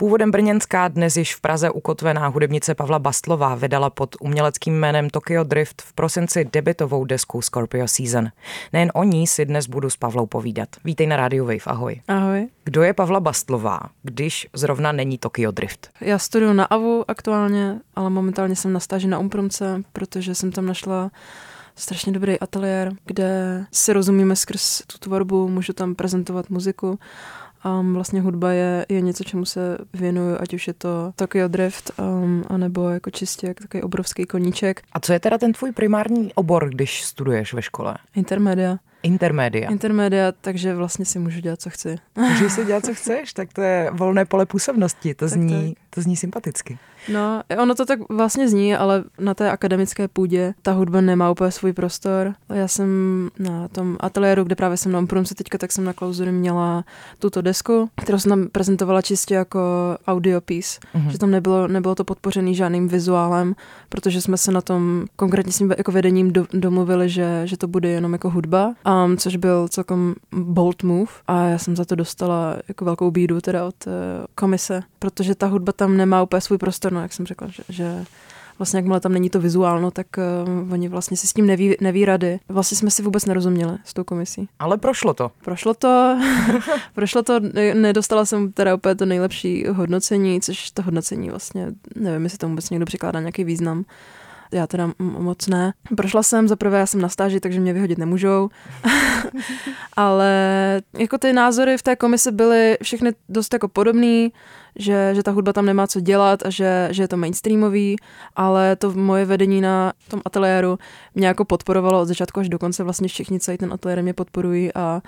Původem brněnská, dnes již v Praze ukotvená hudebnice Pavla Bastlová vydala pod uměleckým jménem Tokyo Drift v prosinci debitovou desku Scorpio Season. Nejen o ní si dnes budu s Pavlou povídat. Vítej na Radio Wave, ahoj. Ahoj. Kdo je Pavla Bastlová, když zrovna není Tokyo Drift? Já studuju na AVU aktuálně, ale momentálně jsem na stáži na Umprumce, protože jsem tam našla strašně dobrý ateliér, kde si rozumíme skrz tu tvorbu, můžu tam prezentovat muziku Um, vlastně hudba je, je něco, čemu se věnuju, ať už je to Tokyo Drift, um, anebo jako čistě jak takový obrovský koníček. A co je teda ten tvůj primární obor, když studuješ ve škole? Intermedia. Intermédia. Intermédia, takže vlastně si můžu dělat, co chci. Můžeš si dělat, co chceš, tak to je volné pole působnosti, to, tak zní, tak. to zní sympaticky. No, ono to tak vlastně zní, ale na té akademické půdě ta hudba nemá úplně svůj prostor. Já jsem na tom ateliéru, kde právě jsem na Umprumce teďka, tak jsem na klauzury měla tuto desku, kterou jsem tam prezentovala čistě jako audio piece, mm-hmm. že tam nebylo, nebylo to podpořený žádným vizuálem, protože jsme se na tom konkrétně s tím jako vedením do, domluvili, že, že to bude jenom jako hudba, um, což byl celkom bold move a já jsem za to dostala jako velkou bídu teda od uh, komise, protože ta hudba tam nemá úplně svůj prostor no, jak jsem řekla, že, že vlastně jakmile tam není to vizuálno, tak uh, oni vlastně si s tím neví, neví rady. Vlastně jsme si vůbec nerozuměli s tou komisí. Ale prošlo to. Prošlo to, prošlo to, nedostala jsem teda úplně to nejlepší hodnocení, což to hodnocení vlastně, nevím, jestli tomu vůbec někdo přikládá nějaký význam. Já teda moc ne. Prošla jsem, za prvé já jsem na stáži, takže mě vyhodit nemůžou. Ale jako ty názory v té komisi byly všechny dost jako podobný že, že ta hudba tam nemá co dělat a že, že je to mainstreamový, ale to moje vedení na tom ateliéru mě jako podporovalo od začátku až do konce, vlastně všichni celý ten ateliér mě podporují a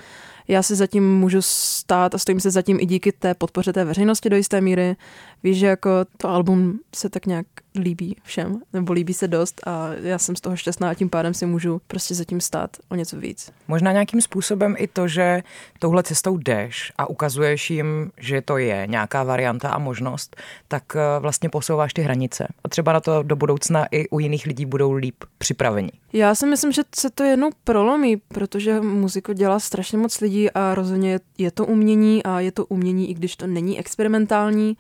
já si zatím můžu stát a stojím se zatím i díky té podpoře té veřejnosti do jisté míry. Víš, že jako to album se tak nějak líbí všem, nebo líbí se dost a já jsem z toho šťastná a tím pádem si můžu prostě zatím stát o něco víc. Možná nějakým způsobem i to, že touhle cestou jdeš a ukazuješ jim, že to je nějaká varianta a možnost, tak eh, vlastně posouváš ty hranice. A třeba na to do budoucna i u jiných lidí budou líp připraveni. Já si myslím, že se to jednou prolomí, protože muziku dělá strašně moc lidí a rozhodně je to umění a je to umění, i když to není experimentální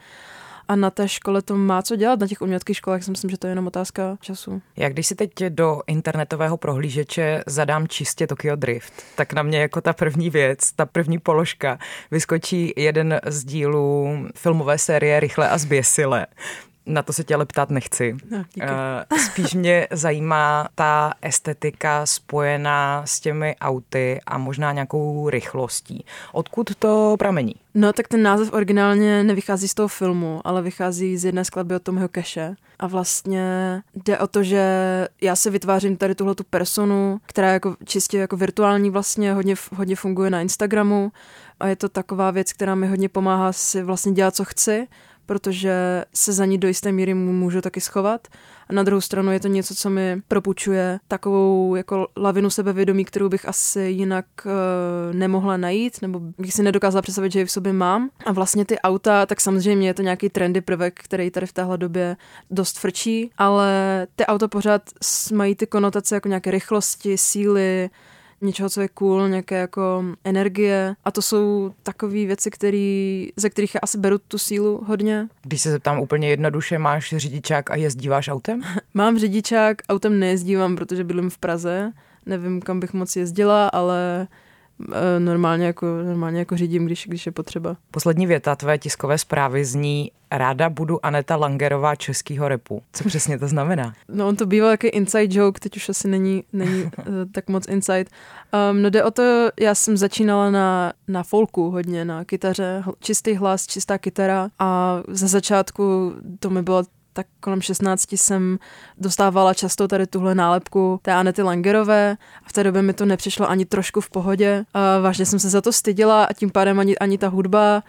a na té škole to má co dělat, na těch uměleckých školách si myslím, že to je jenom otázka času. Jak když si teď do internetového prohlížeče zadám čistě Tokyo Drift, tak na mě jako ta první věc, ta první položka vyskočí jeden z dílů filmové série Rychle a zběsile na to se tě ale ptát nechci. No, Spíš mě zajímá ta estetika spojená s těmi auty a možná nějakou rychlostí. Odkud to pramení? No tak ten název originálně nevychází z toho filmu, ale vychází z jedné skladby od Tommyho Keše. A vlastně jde o to, že já se vytvářím tady tuhle tu personu, která je jako čistě jako virtuální vlastně, hodně, hodně funguje na Instagramu a je to taková věc, která mi hodně pomáhá si vlastně dělat, co chci protože se za ní do jisté míry můžu taky schovat. A na druhou stranu je to něco, co mi propučuje takovou jako lavinu sebevědomí, kterou bych asi jinak uh, nemohla najít, nebo bych si nedokázala představit, že ji v sobě mám. A vlastně ty auta, tak samozřejmě je to nějaký trendy prvek, který tady v téhle době dost frčí, ale ty auta pořád mají ty konotace jako nějaké rychlosti, síly, něčeho, co je cool, nějaké jako energie a to jsou takové věci, který, ze kterých já asi beru tu sílu hodně. Když se zeptám úplně jednoduše, máš řidičák a jezdíváš autem? Mám řidičák, autem nejezdívám, protože bydlím v Praze, nevím, kam bych moc jezdila, ale normálně jako, normálně jako řídím, když, když je potřeba. Poslední věta tvé tiskové zprávy zní Ráda budu Aneta Langerová českýho repu. Co přesně to znamená? No on to býval jaký inside joke, teď už asi není, není uh, tak moc inside. Um, no jde o to, já jsem začínala na, na folku hodně, na kytaře, čistý hlas, čistá kytara a za začátku to mi bylo tak kolem 16 jsem dostávala často tady tuhle nálepku té Anety Langerové a v té době mi to nepřišlo ani trošku v pohodě. A vážně jsem se za to stydila a tím pádem ani, ani ta hudba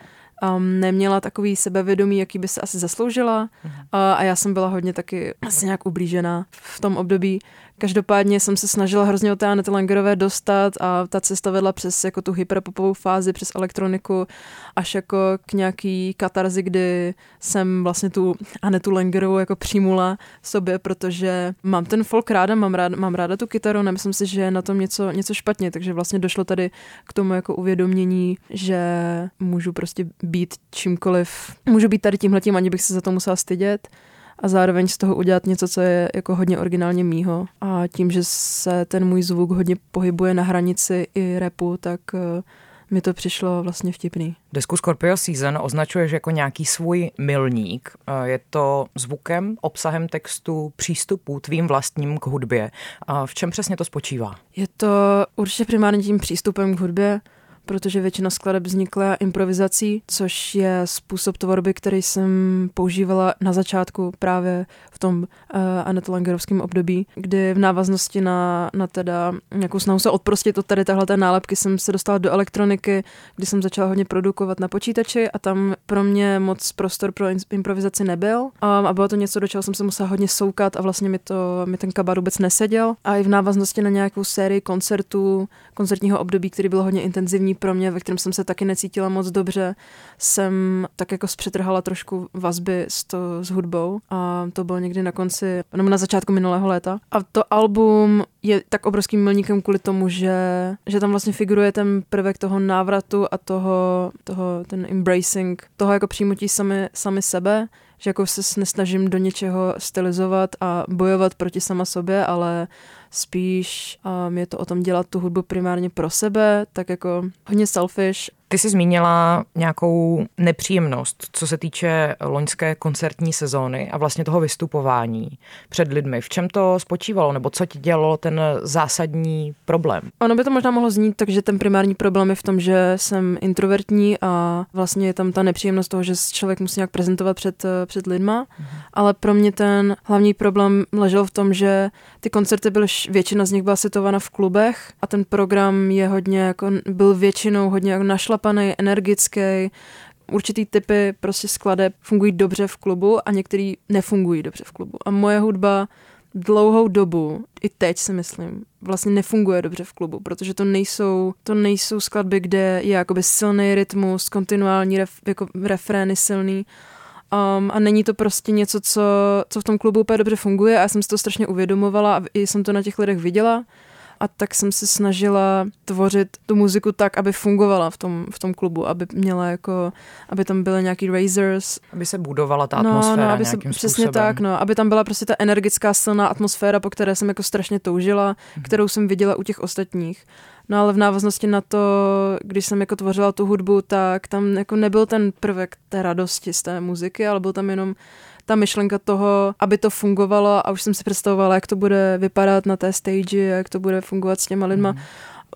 um, neměla takový sebevědomí, jaký by se asi zasloužila. Uh, a já jsem byla hodně taky asi nějak ublížena v tom období, Každopádně jsem se snažila hrozně o té Anety Langerové dostat a ta cesta vedla přes jako tu hyperpopovou fázi, přes elektroniku, až jako k nějaký katarzi, kdy jsem vlastně tu Anetu Langerovou jako přijmula sobě, protože mám ten folk ráda, mám ráda, mám ráda tu kytaru, nemyslím si, že je na tom něco, něco špatně, takže vlastně došlo tady k tomu jako uvědomění, že můžu prostě být čímkoliv, můžu být tady tímhletím, ani bych se za to musela stydět a zároveň z toho udělat něco, co je jako hodně originálně mýho. A tím, že se ten můj zvuk hodně pohybuje na hranici i repu, tak eh, mi to přišlo vlastně vtipný. Desku Scorpio Season označuješ jako nějaký svůj milník. Eh, je to zvukem, obsahem textu, přístupu tvým vlastním k hudbě. A v čem přesně to spočívá? Je to určitě primárně tím přístupem k hudbě, protože většina skladeb vznikla improvizací, což je způsob tvorby, který jsem používala na začátku právě v tom uh, Annette Langerovském období, kdy v návaznosti na, na teda nějakou snahu se odprostit od tady tahle nálepky jsem se dostala do elektroniky, kdy jsem začala hodně produkovat na počítači a tam pro mě moc prostor pro improvizaci nebyl. Um, a bylo to něco, do čeho jsem se musela hodně soukat a vlastně mi, to, mi ten kabát vůbec neseděl. A i v návaznosti na nějakou sérii koncertů, koncertního období, který byl hodně intenzivní pro mě, ve kterém jsem se taky necítila moc dobře, jsem tak jako zpřetrhala trošku vazby s, to, s hudbou a to bylo někdy na konci, nebo na začátku minulého léta. A to album je tak obrovským milníkem kvůli tomu, že, že tam vlastně figuruje ten prvek toho návratu a toho, toho ten embracing, toho jako přijmutí sami, sami sebe, že jako se nesnažím do něčeho stylizovat a bojovat proti sama sobě, ale spíš um, je to o tom dělat tu hudbu primárně pro sebe, tak jako hodně selfish ty jsi zmínila nějakou nepříjemnost, co se týče loňské koncertní sezóny a vlastně toho vystupování před lidmi. V čem to spočívalo, nebo co ti dělalo ten zásadní problém? Ono by to možná mohlo znít, takže ten primární problém je v tom, že jsem introvertní a vlastně je tam ta nepříjemnost toho, že člověk musí nějak prezentovat před, před lidma, mhm. ale pro mě ten hlavní problém ležel v tom, že ty koncerty byly, většina z nich byla situována v klubech a ten program je hodně jako, byl většinou hodně jako našla našlapaný, energický, určitý typy prostě skladeb fungují dobře v klubu a některý nefungují dobře v klubu. A moje hudba dlouhou dobu, i teď si myslím, vlastně nefunguje dobře v klubu, protože to nejsou, to nejsou skladby, kde je jakoby silný rytmus, kontinuální ref, jako refrény silný, Um, a není to prostě něco, co, co v tom klubu úplně dobře funguje a já jsem si to strašně uvědomovala a i jsem to na těch lidech viděla a tak jsem se snažila tvořit tu muziku tak, aby fungovala v tom, v tom klubu, aby měla jako, aby tam byly nějaký razors. Aby se budovala ta atmosféra no, no, aby se, Přesně tak, no, aby tam byla prostě ta energická silná atmosféra, po které jsem jako strašně toužila, hmm. kterou jsem viděla u těch ostatních. No ale v návaznosti na to, když jsem jako tvořila tu hudbu, tak tam jako nebyl ten prvek té radosti z té muziky, ale byl tam jenom ta myšlenka toho, aby to fungovalo a už jsem si představovala, jak to bude vypadat na té stage, jak to bude fungovat s těma lidma. Mm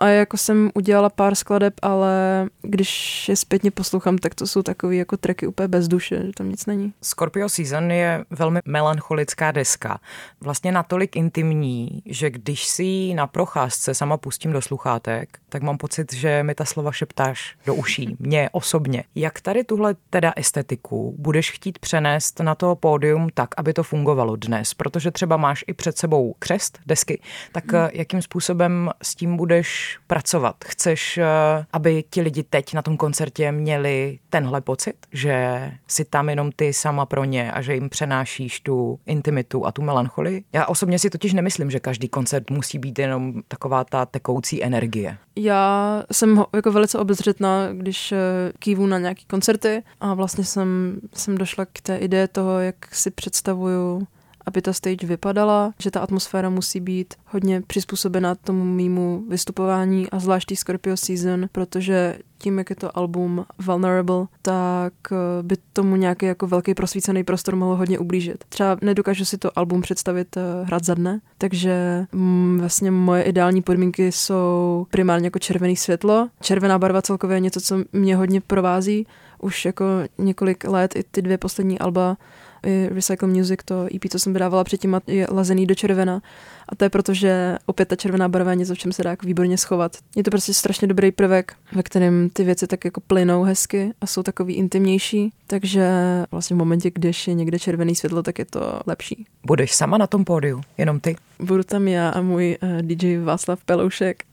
a jako jsem udělala pár skladeb, ale když je zpětně poslouchám, tak to jsou takové jako tracky úplně bez duše, že tam nic není. Scorpio Season je velmi melancholická deska. Vlastně natolik intimní, že když si ji na procházce sama pustím do sluchátek, tak mám pocit, že mi ta slova šeptáš do uší, mě osobně. Jak tady tuhle teda estetiku budeš chtít přenést na to pódium tak, aby to fungovalo dnes? Protože třeba máš i před sebou křest desky, tak hmm. jakým způsobem s tím budeš pracovat? Chceš, eh, aby ti lidi teď na tom koncertě měli tenhle pocit, že si tam jenom ty sama pro ně a že jim přenášíš tu intimitu a tu melancholii? Já osobně si totiž nemyslím, že každý koncert musí být jenom taková ta tekoucí energie. Já jsem jako velice obezřetná, když eh, kývu na nějaký koncerty a vlastně jsem, jsem došla k té ideje toho, jak si představuju aby ta stage vypadala, že ta atmosféra musí být hodně přizpůsobená tomu mýmu vystupování a zvlášť Scorpio Season, protože tím, jak je to album Vulnerable, tak eh, by tomu nějaký jako velký prosvícený prostor mohl hodně ublížit. Třeba nedokážu si to album představit uh, hrát za dne, takže mm, vlastně moje ideální podmínky jsou primárně jako červený světlo. Červená barva celkově je něco, co mě hodně provází. Už jako několik let i ty dvě poslední alba i Recycle Music, to EP, co jsem vydávala předtím, je lazený do červena. A to je proto, že opět ta červená barva je něco, v čem se dá jako výborně schovat. Je to prostě strašně dobrý prvek, ve kterém ty věci tak jako plynou hezky a jsou takový intimnější. Takže vlastně v momentě, když je někde červený světlo, tak je to lepší. Budeš sama na tom pódiu, jenom ty? Budu tam já a můj eh, DJ Václav Peloušek.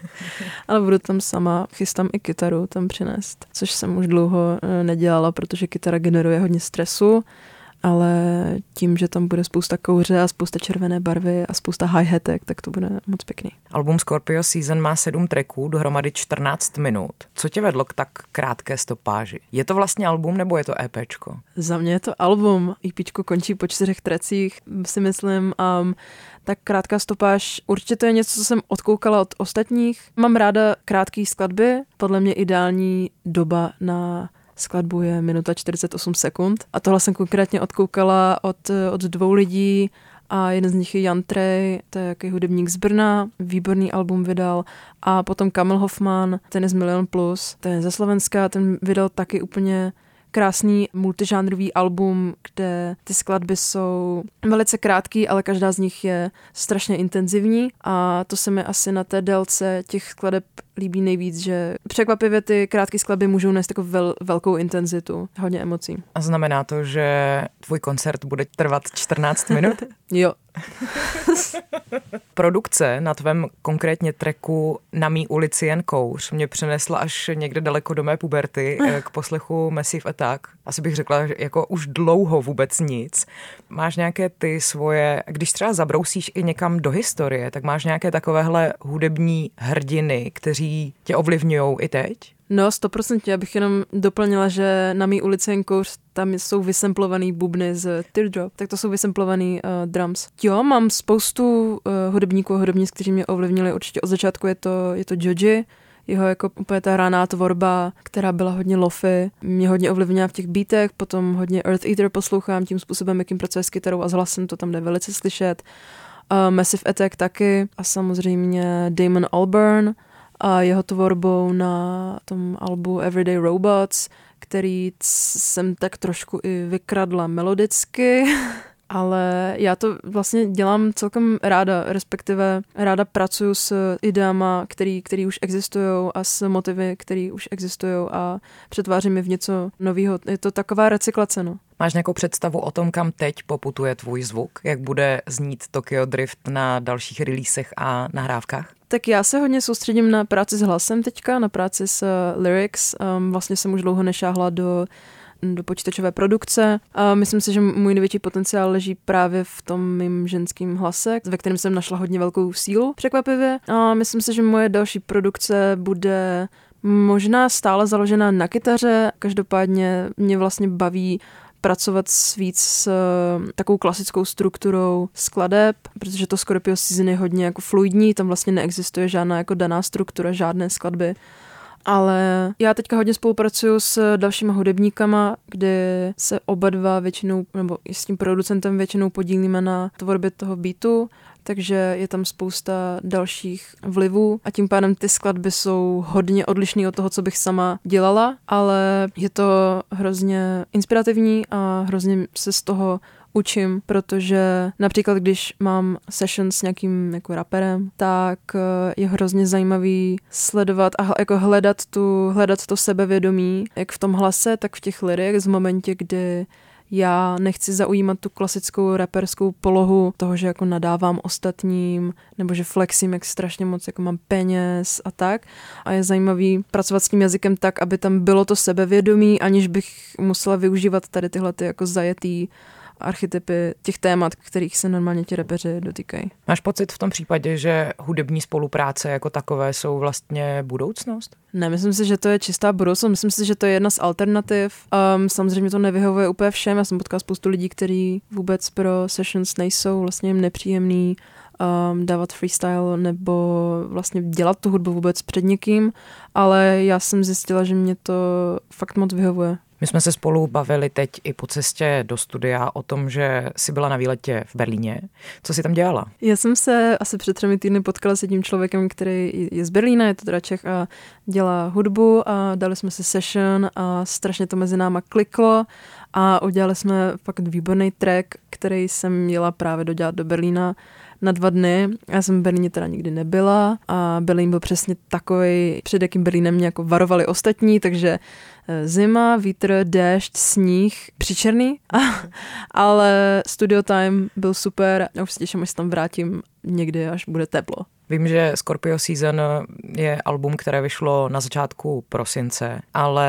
Ale budu tam sama, chystám i kytaru tam přinést, což jsem už dlouho uh, nedělala, protože kytara generuje hodně stresu ale tím, že tam bude spousta kouře a spousta červené barvy a spousta hi-hatek, tak to bude moc pěkný. Album Scorpio Season má sedm tracků, dohromady 14 minut. Co tě vedlo k tak krátké stopáži? Je to vlastně album nebo je to EPčko? Za mě je to album. EPčko končí po čtyřech trecích, si myslím. Um, tak krátká stopáž určitě to je něco, co jsem odkoukala od ostatních. Mám ráda krátké skladby, podle mě ideální doba na skladbu je minuta 48 sekund. A tohle jsem konkrétně odkoukala od, od dvou lidí a jeden z nich je Jan Trey, to je jaký hudebník z Brna, výborný album vydal a potom Kamil Hoffman, ten je z Milion Plus, ten je ze Slovenska, ten vydal taky úplně krásný multižánrový album, kde ty skladby jsou velice krátký, ale každá z nich je strašně intenzivní a to se mi asi na té délce těch skladeb líbí nejvíc, že překvapivě ty krátké skladby můžou nést jako vel, velkou intenzitu, hodně emocí. A znamená to, že tvůj koncert bude trvat 14 minut? jo. Produkce na tvém konkrétně treku Na mý ulici jen kouř mě přinesla až někde daleko do mé puberty eh, k poslechu Massive Attack. Asi bych řekla, že jako už dlouho vůbec nic. Máš nějaké ty svoje, když třeba zabrousíš i někam do historie, tak máš nějaké takovéhle hudební hrdiny, kteří tě ovlivňují i teď? No, stoprocentně. Já bych jenom doplnila, že na mý ulici Enkouř tam jsou vysemplovaný bubny z Teardrop, tak to jsou vysemplovaný uh, drums. Jo, mám spoustu uh, hudebníků a hudebnic, kteří mě ovlivnili. Určitě od začátku je to, je to Joji, jeho jako úplně ta hraná tvorba, která byla hodně lofy, mě hodně ovlivnila v těch beatech, potom hodně Earth Eater poslouchám tím způsobem, jakým pracuje s kytarou a s hlasem, to tam jde velice slyšet. Uh, Massive Attack taky a samozřejmě Damon Albarn, a jeho tvorbou na tom albu Everyday Robots, který jsem tak trošku i vykradla melodicky, ale já to vlastně dělám celkem ráda, respektive ráda pracuju s ideama, který, který už existují a s motivy, který už existují a přetvářím je v něco nového. Je to taková recyklace, no. Máš nějakou představu o tom, kam teď poputuje tvůj zvuk? Jak bude znít Tokyo Drift na dalších releasech a nahrávkách? Tak já se hodně soustředím na práci s hlasem teďka, na práci s uh, lyrics. Um, vlastně jsem už dlouho nešáhla do do počítačové produkce. A myslím si, že můj největší potenciál leží právě v tom mým ženským hlase, ve kterém jsem našla hodně velkou sílu, překvapivě. A myslím si, že moje další produkce bude možná stále založená na kytaře. Každopádně mě vlastně baví pracovat s víc s eh, takovou klasickou strukturou skladeb, protože to Scorpio Season je hodně jako fluidní, tam vlastně neexistuje žádná jako daná struktura, žádné skladby. Ale já teďka hodně spolupracuju s dalšíma hudebníkama, kdy se oba dva většinou, nebo i s tím producentem většinou podílíme na tvorbě toho beatu takže je tam spousta dalších vlivů a tím pádem ty skladby jsou hodně odlišné od toho, co bych sama dělala, ale je to hrozně inspirativní a hrozně se z toho učím, protože například když mám session s nějakým jako raperem, tak eh, je hrozně zajímavý sledovat a jako hledat tu, hledat to sebevědomí, jak v tom hlase, tak v těch lirech z momentě, kdy já nechci zaujímat tu klasickou reperskou polohu toho, že jako nadávám ostatním, nebo že flexím, jak strašně moc jako mám peněz a tak. A je zajímavý pracovat s tím jazykem tak, aby tam bylo to sebevědomí, aniž bych musela využívat tady tyhle ty jako zajetý archetypy těch témat, kterých se normálně ti repeři dotýkají. Máš pocit v tom případě, že hudební spolupráce jako takové jsou vlastně budoucnost? Ne, myslím si, že to je čistá budoucnost. Myslím si, že to je jedna z alternativ. Um, samozřejmě to nevyhovuje úplně všem. Já jsem potkala spoustu lidí, kteří vůbec pro sessions nejsou, vlastně jim nepříjemný um, dávat freestyle nebo vlastně dělat tu hudbu vůbec před někým, ale já jsem zjistila, že mě to fakt moc vyhovuje My jsme se spolu bavili teď i po cestě do studia o tom, že jsi byla na výletě v Berlíně. Co jsi tam dělala? Já jsem se asi před třemi týdny potkala s jedním člověkem, který je z Berlína, je to teda Čech a dělá hudbu a dali jsme si session a strašně to mezi náma kliklo a udělali jsme fakt výborný track, který jsem měla právě dodělat do Berlína na dva dny. Já jsem v Berlíně teda nikdy nebyla a Berlín byl přesně takový, před jakým Berlínem mě jako varovali ostatní, takže eh, zima, vítr, déšť, sníh, příčerný, ale studio time byl super a už se těším, až se tam vrátím někdy, až bude teplo. Vím, že Scorpio Season je album, které vyšlo na začátku prosince, ale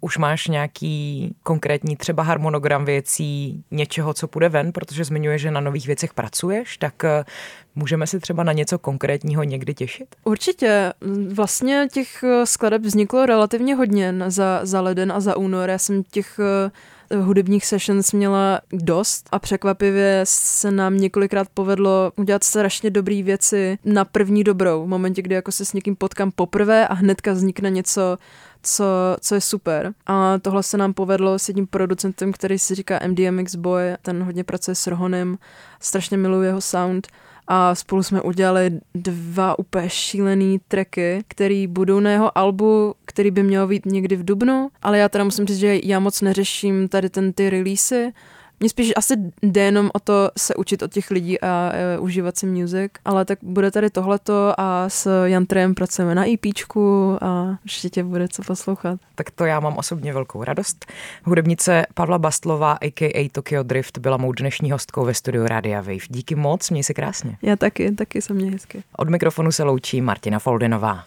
už máš nějaký konkrétní třeba harmonogram věcí, něčeho, co půjde ven, protože zmiňuje, že na nových věcech pracuješ, tak eh, můžeme si třeba na něco konkrétního někdy těšit? Určitě. Vlastně těch eh, skladeb vzniklo relativně hodně za, za leden a za únor. Já jsem těch eh, hudebních sessions měla dost a překvapivě se nám několikrát povedlo udělat strašně dobré věci na první dobrou, v momentě, kdy jako se s někým potkám poprvé a hnedka vznikne něco, co, co je super. A tohle se nám povedlo s jedním producentem, který si říká MDMX Boy, ten hodně pracuje s Rohonem, strašně miluje jeho sound a spolu jsme udělali dva úplně šílený tracky, který budou na jeho albu, který by měl být někdy v Dubnu, ale já teda musím říct, že já moc neřeším tady ten ty releasy, mně spíš asi jde jenom o to se učit od těch lidí a e, užívat si music, ale tak bude tady tohleto a s Jantrem pracujeme na EPčku a určitě bude co poslouchat. Tak to já mám osobně velkou radost. Hudebnice Pavla Bastlová, a.k.a. Tokyo Drift, byla mou dnešní hostkou ve studiu Radia Wave. Díky moc, měj se krásně. Já taky, taky se mě hezky. Od mikrofonu se loučí Martina Foldinová.